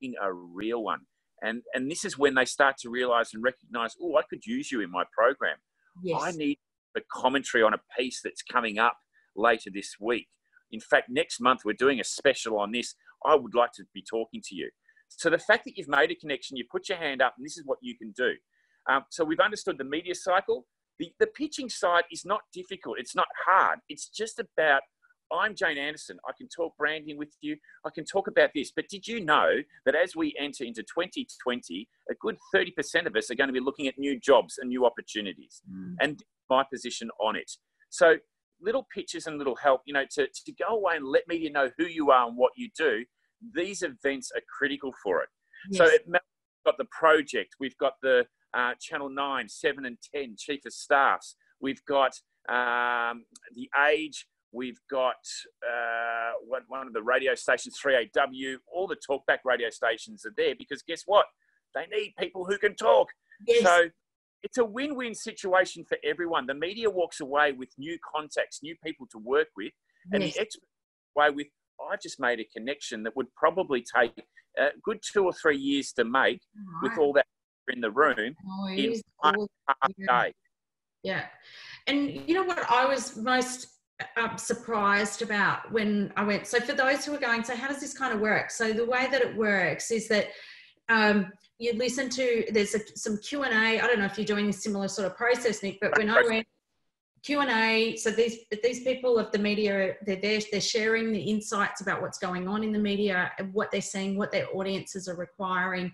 in a real one. And and this is when they start to realize and recognize, oh, I could use you in my program. Yes. I need the commentary on a piece that's coming up later this week. In fact, next month we're doing a special on this. I would like to be talking to you. So the fact that you've made a connection, you put your hand up, and this is what you can do. Um, so we've understood the media cycle. The, the pitching side is not difficult. It's not hard. It's just about I'm Jane Anderson. I can talk branding with you. I can talk about this. But did you know that as we enter into 2020, a good 30% of us are going to be looking at new jobs and new opportunities mm. and my position on it. So little pitches and little help, you know, to, to go away and let media know who you are and what you do. These events are critical for it. Yes. So it, we've got the project, we've got the uh, Channel 9, 7 and 10 chief of staffs, we've got um, the age, we've got uh, one, one of the radio stations, 3AW, all the talkback radio stations are there because guess what? They need people who can talk. Yes. So it's a win-win situation for everyone. The media walks away with new contacts, new people to work with, and yes. the expert away with. I just made a connection that would probably take a good two or three years to make right. with all that in the room oh, in one half yeah. day. Yeah, and you know what I was most uh, surprised about when I went. So for those who are going, so how does this kind of work? So the way that it works is that um, you listen to there's a, some Q and A. I don't know if you're doing a similar sort of process, Nick, but when I went Q and A, so these these people of the media, they're there, they're sharing the insights about what's going on in the media what they're seeing, what their audiences are requiring.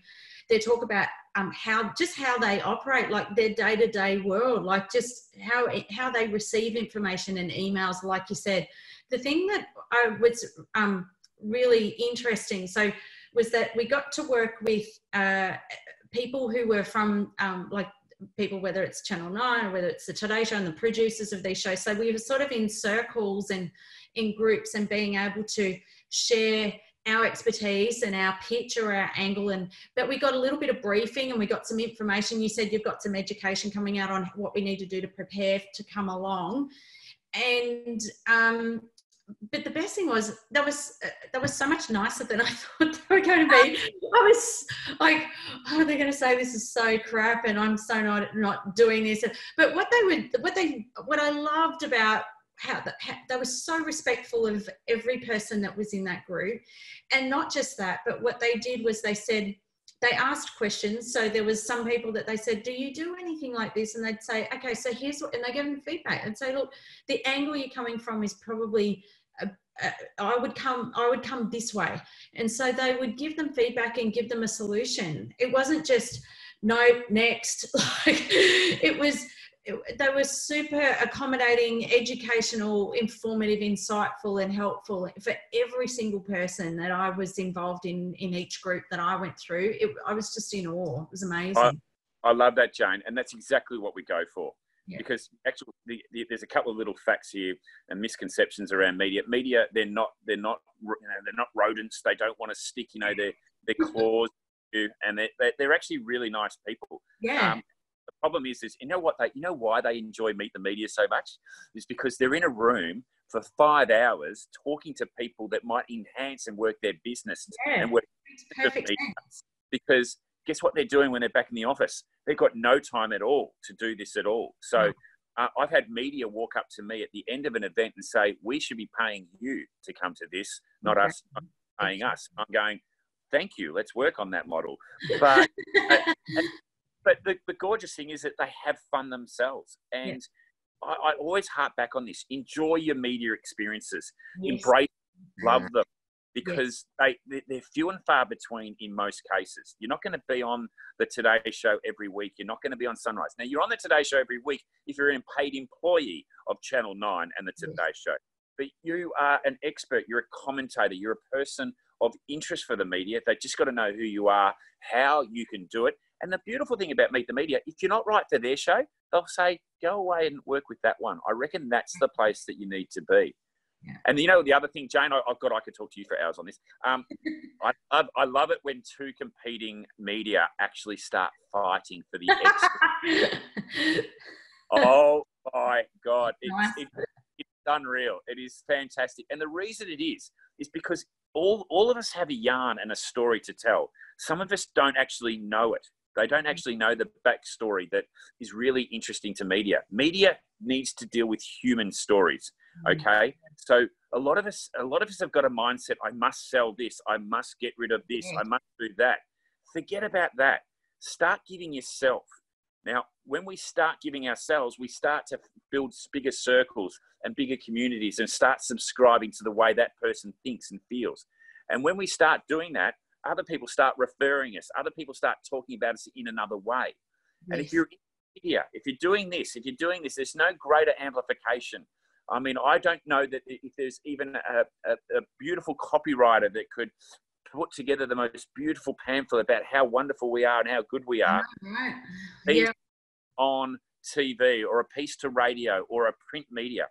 They talk about um, how just how they operate, like their day to day world, like just how how they receive information and emails. Like you said, the thing that I was um, really interesting. So was that we got to work with uh, people who were from um, like people, whether it's Channel 9 or whether it's the Today Show and the producers of these shows. So we were sort of in circles and in groups and being able to share our expertise and our pitch or our angle. And but we got a little bit of briefing and we got some information. You said you've got some education coming out on what we need to do to prepare to come along. And um, but the best thing was that was uh, that was so much nicer than (laughs) I thought they were going to be. I was like, oh, they're going to say this is so crap, and I'm so not not doing this. But what they would, what they, what I loved about how, the, how they were so respectful of every person that was in that group, and not just that, but what they did was they said they asked questions. So there was some people that they said, "Do you do anything like this?" And they'd say, "Okay, so here's what," and they give them feedback and say, "Look, the angle you're coming from is probably." A, I would come, I would come this way, and so they would give them feedback and give them a solution. It wasn't just no next. (laughs) Like it was they were super accommodating, educational, informative, insightful, and helpful for every single person that I was involved in in each group that I went through. It, I was just in awe. It was amazing. I, I love that, Jane, and that's exactly what we go for. Yeah. Because actually, the, the, there's a couple of little facts here and misconceptions around media. Media, they're not, they're not, you know, they're not rodents. They don't want to stick, you know, their their claws. and they're, they're actually really nice people. Yeah. Um, the problem is, is you know what they, you know why they enjoy Meet the Media so much is because they're in a room for five hours talking to people that might enhance and work their business yeah, and work perfect (laughs) because guess what they're doing when they're back in the office? They've got no time at all to do this at all. So. Uh, I've had media walk up to me at the end of an event and say, "We should be paying you to come to this, not us paying us." I'm going, "Thank you. Let's work on that model." (laughs) But but the, the gorgeous thing is that they have fun themselves. And yeah. I, I, always harp back on this enjoy your media experiences, yes. embrace, love them. Because they, they're few and far between in most cases. You're not going to be on the Today Show every week. You're not going to be on Sunrise. Now, you're on the Today Show every week if you're a paid employee of Channel 9 and the Today yes. Show. But you are an expert. You're a commentator. You're a person of interest for the media. They just got to know who you are, how you can do it, and the beautiful thing about Meet the Media, if you're not right for their show, they'll say, go away and work with that one. I reckon that's the place that you need to be. Yeah. And you know the other thing, Jane, I, have got I could talk to you for hours on this. Um, (laughs) I love I love it when two competing media actually start fighting for the (laughs) oh my god, it's, it, it's unreal. It is fantastic, and the reason it is is because all all of us have a yarn and a story to tell. Some of us don't actually know it. They don't actually know the backstory that is really interesting to media. Media needs to deal with human stories. Mm. Okay, so a lot of us, a lot of us have got a mindset: I must sell this, I must get rid of this, mm. I must do that. Forget about that. Start giving yourself. Now, when we start giving ourselves, we start to build bigger circles and bigger communities, and start subscribing to the way that person thinks and feels. And when we start doing that, other people start referring us. Other people start talking about us in another way. And if you're here, if you're doing this, if you're doing this, there's no greater amplification. I mean, I don't know that if there's even a, a, a beautiful copywriter that could put together the most beautiful pamphlet about how wonderful we are and how good we are Right. Yeah. on TV or a piece to radio or a print media.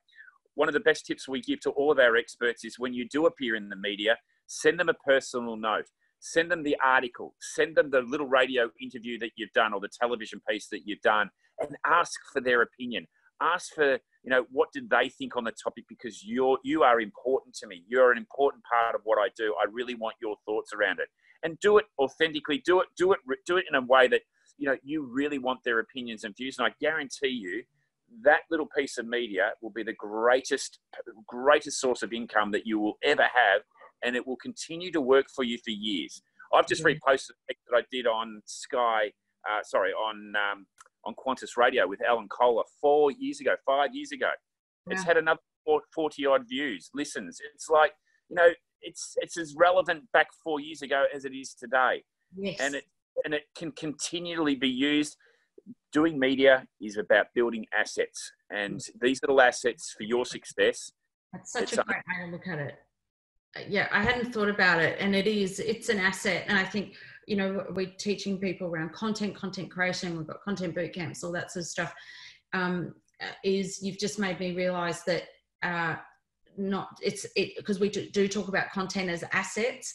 One of the best tips we give to all of our experts is when you do appear in the media, send them a personal note. Send them the article, send them the little radio interview that you've done or the television piece that you've done and ask for their opinion. Ask for, you know, what did they think on the topic because you're you are important to me. You're an important part of what I do. I really want your thoughts around it. And do it authentically. Do it do it do it in a way that you know you really want their opinions and views and i guarantee you that little piece of media will be the greatest greatest source of income that you will ever have and it will continue to work for you for years i've just reposted a pic that i did on sky uh, sorry on um, on qantas radio with alan kohler four years ago five years ago it's had another 40 odd views listens it's like you know it's it's as relevant back four years ago as it is today Yes. and it and it can continually be used. Doing media is about building assets, and these little assets for your success. That's such It's a a- great way to look at it. Uh, Yeah, I hadn't thought about it, and it is. It's an asset, and I think you know we're teaching people around content, content creation. We've got content boot camps, all that sort of stuff. Um, is you've just made me realize that uh, not it's it because we do, do talk about content as assets,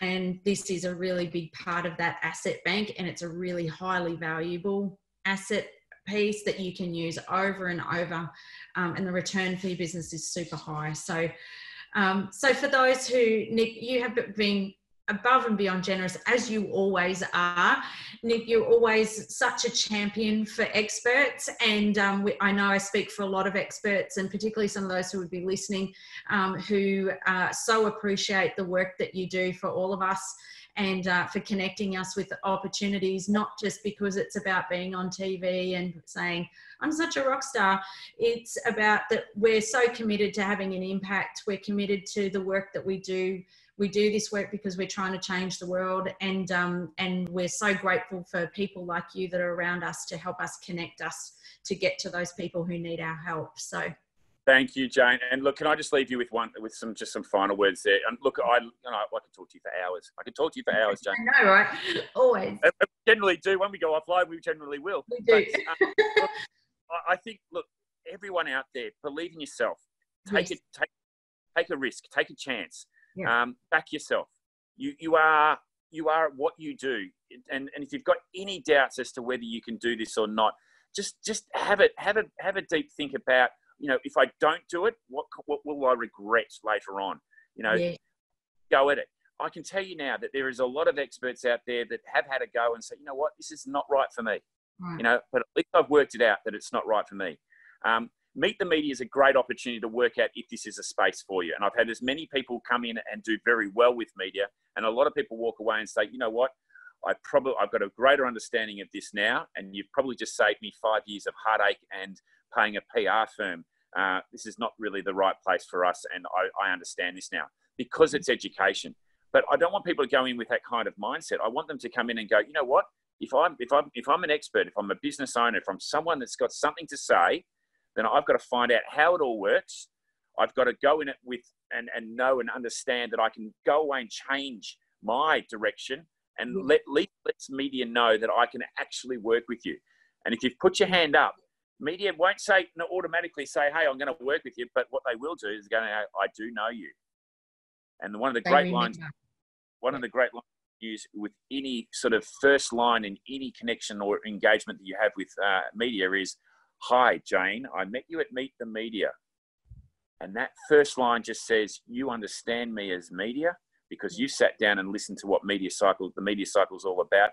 and this is a really big part of that asset bank, and it's a really highly valuable asset piece that you can use over and over um, and the return for your business is super high. So, um, so for those who Nick, you have been above and beyond generous as you always are. Nick, you're always such a champion for experts, and um, we, I know I speak for a lot of experts, and particularly some of those who would be listening, um, who uh, so appreciate the work that you do for all of us and uh, for connecting us with opportunities, not just because it's about being on TV and saying, I'm such a rock star. It's about that we're so committed to having an impact. We're committed to the work that we do. We do this work because we're trying to change the world, and um, and we're so grateful for people like you that are around us to help us connect us to get to those people who need our help. So Thank you, Jane. And look, can I just leave you with one, with some, just some final words there? And look, I, you know, I can talk to you for hours. I can talk to you for (laughs) hours, Jane. I know, right? (laughs) Always And we generally do when we go offline. We generally will. we do. But, um, (laughs) look, I think, look, everyone out there, believe in yourself. Take Yes. it. Take, take a risk. Take a chance. Yeah. Um, back yourself. You, you are, you are what you do. And, and if you've got any doubts as to whether you can do this or not, just, just have it, have a, have a deep think about, you know, if I don't do it, what, what will I regret later on? You know, yeah. go at it. I can tell you now that there is a lot of experts out there that have had a go and say, you know what, this is not right for me. Right. You know, but at least I've worked it out that it's not right for me. Um, Meet the Media is a great opportunity to work out if this is a space for you. And I've had as many people come in and do very well with media, and a lot of people walk away and say, you know what, I probably I've got a greater understanding of this now, and you've probably just saved me five years of heartache and paying a PR firm. Uh, this is not really the right place for us, and I, I understand this now because it's education. But I don't want people to go in with that kind of mindset. I want them to come in and go, you know what? If I'm if I'm if I'm an expert, if I'm a business owner, if I'm someone that's got something to say, then I've got to find out how it all works. I've got to go in it with and, and know and understand that I can go away and change my direction and let let lets media know that I can actually work with you. And if you've put your hand up, media won't say no, automatically say, "Hey, I'm going to work with you," but what they will do is going to, "I do know you." And one of the They great lines, one of the great lines use with any sort of first line in any connection or engagement that you have with uh, media is, "Hi, Jane, I met you at Meet the Media," and that first line just says, "You understand me as media." Because you sat down and listened to what media cycle, the media cycle is all about,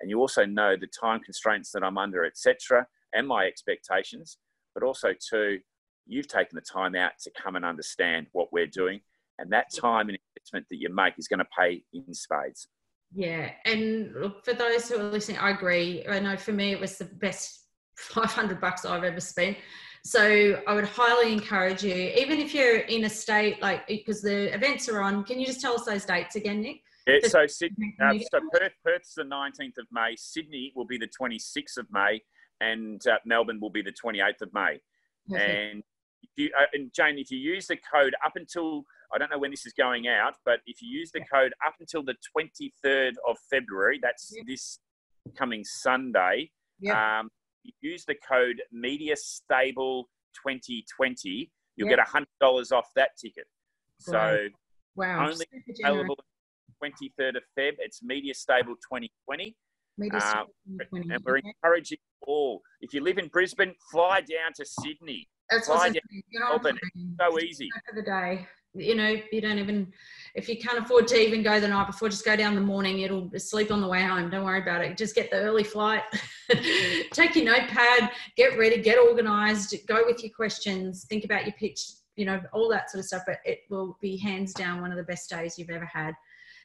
and you also know the time constraints that I'm under, etc and my expectations, but also too, you've taken the time out to come and understand what we're doing. And that time and investment that you make is going to pay in spades. Yeah, and look for those who are listening, I agree. I know for me it was the best 500 bucks I've ever spent. So I would highly encourage you, even if you're in a state like because the events are on. Can you just tell us those dates again, Nick? Yeah, so Sydney, uh, so Perth, Perth's the 19th of May. Sydney will be the 26th of May, and uh, Melbourne will be the 28th of May. Perfect. And if you, uh, and Jane, if you use the code up until I don't know when this is going out, but if you use the code up until the 23rd of February, that's this coming Sunday. Yep. Um, use the code Media Stable 2020, you'll Yep. get hundred dollars off that ticket. So wow, only available 23rd of Feb. It's Media Stable 2020. Media uh, Stable 2020. And we're encouraging all. If you live in Brisbane, fly down to Sydney. That's what I was fly on a Melbourne. plane. So easy. For the day. You know, you don't even if you can't afford to even go the night before, just go down the morning. It'll sleep on the way home. Don't worry about it. Just get the early flight. (laughs) Take your notepad, get ready, get organized, go with your questions, think about your pitch, you know, all that sort of stuff. But it will be hands down one of the best days you've ever had.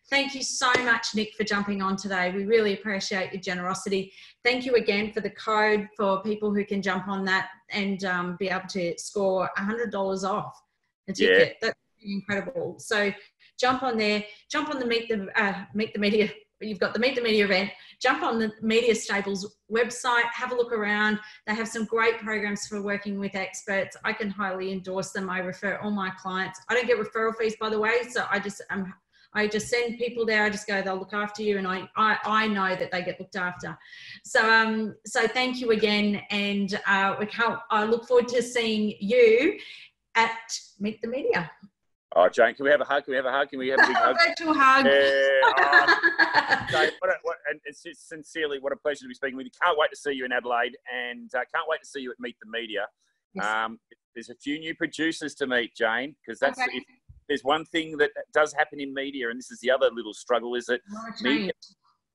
Thank you so much, Nick, for jumping on today. We really appreciate your generosity. Thank you again for the code for people who can jump on that and um, be able to score $100 off a ticket. Yeah. ticket. Incredible. So jump on there, jump on the Meet the uh, Meet the Media. You've got the Meet the Media event. Jump on the Media Stables website, have a look around. They have some great programs for working with experts. I can highly endorse them. I refer all my clients. I don't get referral fees, by the way, so I just um, I just send people there. I just go, they'll look after you, and I I, I know that they get looked after. So um so thank you again, and uh, we can't. I look forward to seeing you at Meet the Media. Oh, Jane, can we have a hug? Can we have a hug? Can we have a big (laughs) hug? Virtual hug. Yeah, (laughs) oh, Jane, what a, what, and it's just sincerely, what a pleasure to be speaking with you. Can't wait to see you in Adelaide, and uh, can't wait to see you at Meet the Media. Yes. Um, there's a few new producers to meet, Jane, because that's Okay. if there's one thing that does happen in media, and this is the other little struggle, is that media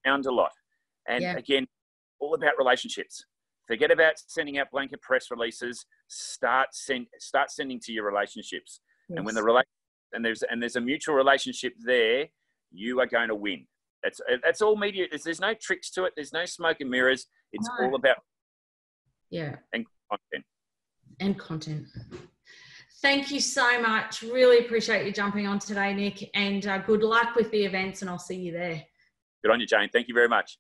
sound a lot, and Yeah. again, all about relationships. Forget about sending out blanket press releases. Start send, start sending to your relationships. And when the Yes. And there's and there's a mutual relationship there, you are going to win. That's that's all media. There's, there's no tricks to it. There's no smoke and mirrors. It's No. all about yeah, and content. and content. Thank you so much. Really appreciate you jumping on today, Nick, and uh, good luck with the events, and I'll see you there. Good on you, Jane. Thank you very much.